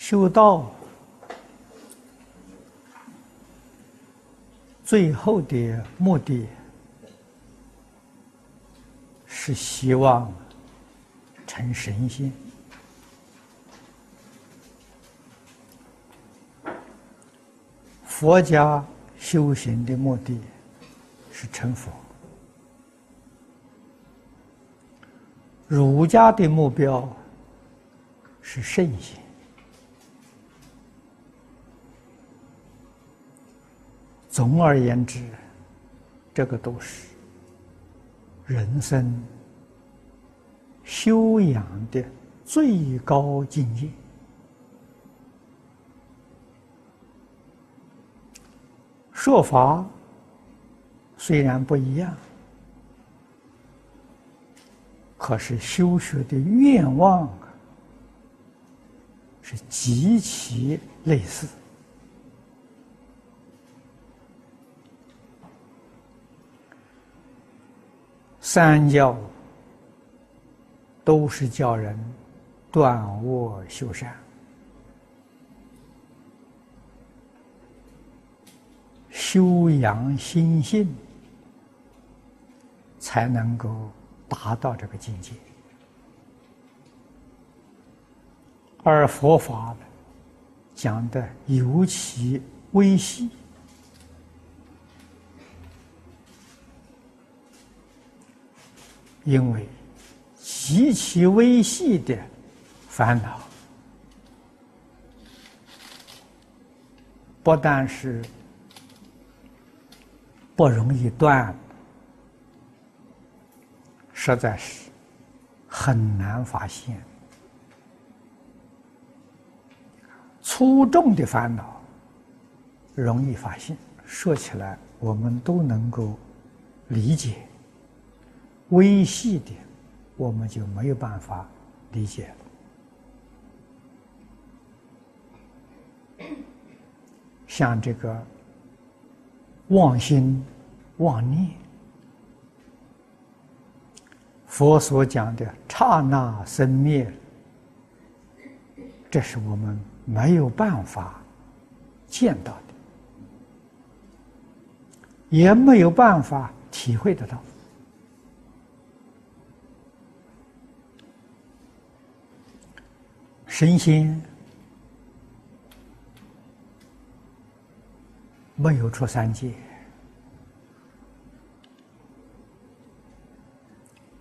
修道最后的目的是希望成神仙。佛家修行的目的是成佛，儒家的目标是圣贤。总而言之，这个都是人生修养的最高境界。说法虽然不一样，可是修学的愿望是极其类似。三教都是叫人断恶修善。修养心性，才能够达到这个境界。而佛法，讲的尤其微细，因为极其微细的烦恼，不但是。不容易断，实在是很难发现。粗重的烦恼容易发现，说起来我们都能够理解；微细的，我们就没有办法理解。像这个。妄心、妄念，佛所讲的刹那生灭，这是我们没有办法见到的，也没有办法体会得到。神仙。没有出三界，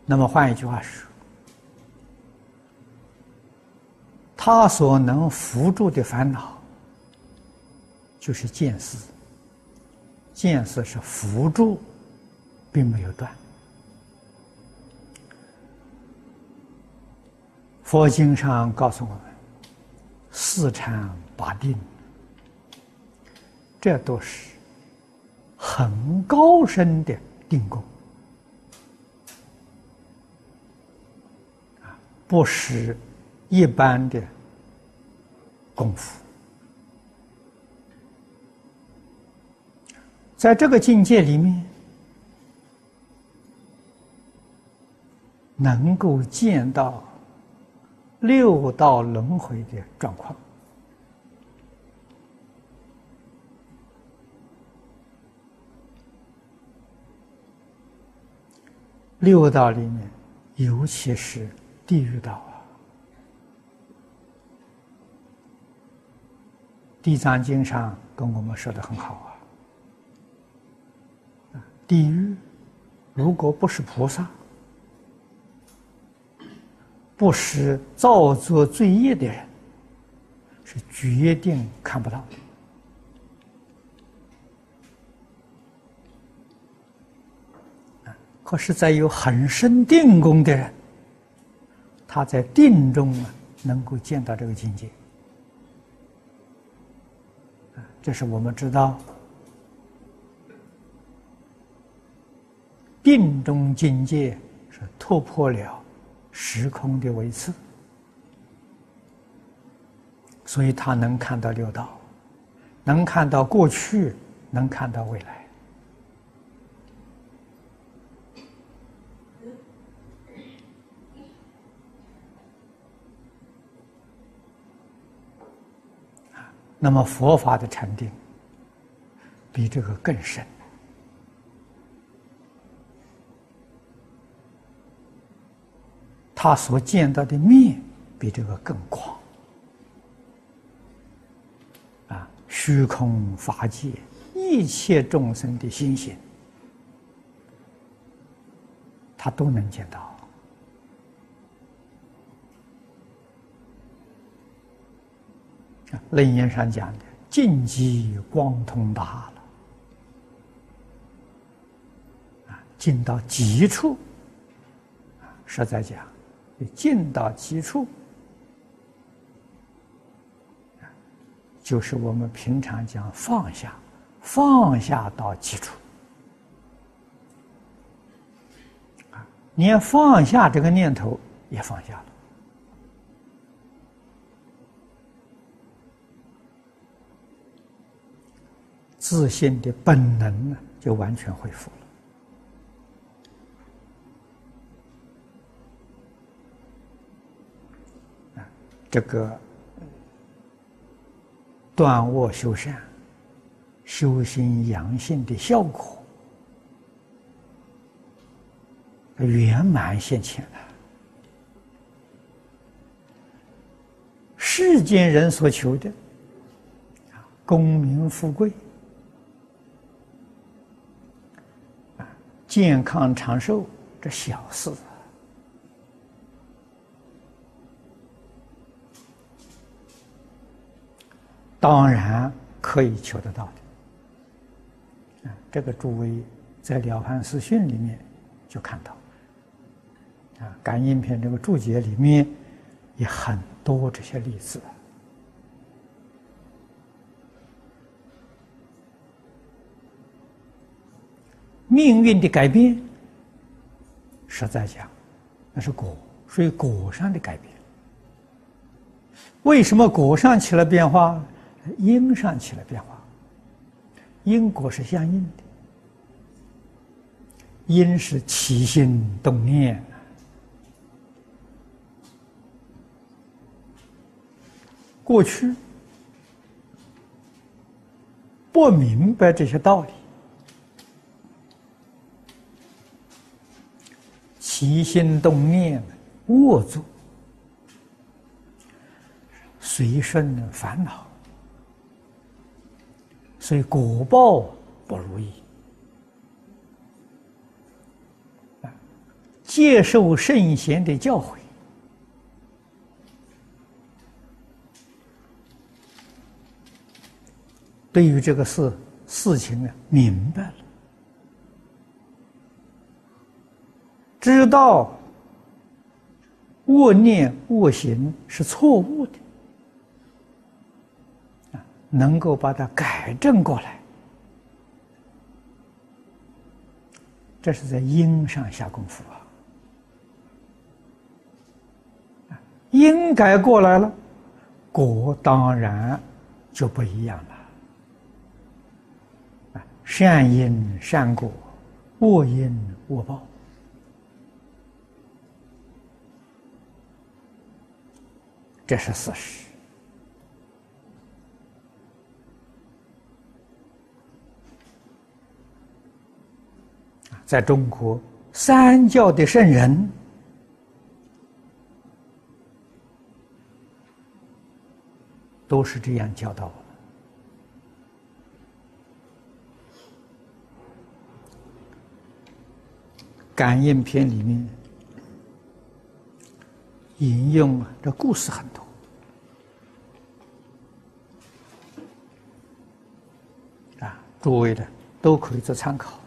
那么换一句话说，他所能扶助的烦恼就是见思，见思是扶助，并没有断。佛经上告诉我们，四禅八定。这都是很高深的定功，不是一般的功夫。在这个境界里面，能够见到六道轮回的状况。六道里面，尤其是地狱道啊，《地藏经》上跟我们说的很好啊。地狱如果不是菩萨，不是造作罪业的人，是决定看不到的。可是，在有很深定功的人，他在定中啊，能够见到这个境界。这是我们知道，定中境界是突破了时空的维次，所以他能看到六道，能看到过去，能看到未来。那么佛法的禅定比这个更深，他所见到的面比这个更广啊！虚空法界一切众生的心性，他都能见到。楞严上讲的“净极光通达”了，啊，进到极处，啊，实在讲，进到极处，就是我们平常讲放下，放下到极处，啊，连放下这个念头也放下了。自信的本能呢，就完全恢复这个断恶修善、修心养性的效果圆满现前了。世间人所求的，功名富贵。健康长寿，这小事，当然可以求得到的。啊，这个诸位在《了凡四训》里面就看到，啊，《感应篇》这个注解里面也很多这些例子。命运的改变，实在讲，那是果，属于果上的改变。为什么果上起了变化，因上起了变化？因果是相应的，因是起心动念。过去不明白这些道理。起心动念，恶作，随顺烦恼，所以果报不如意。接受圣贤的教诲，对于这个事事情呢，明白了。知道恶念恶行是错误的，能够把它改正过来，这是在因上下功夫啊。因改过来了，果当然就不一样了。善因善果，恶因恶报。这是事实。在中国，三教的圣人都是这样教导我们。感应篇里面。引用的故事很多啊，诸位的都可以做参考。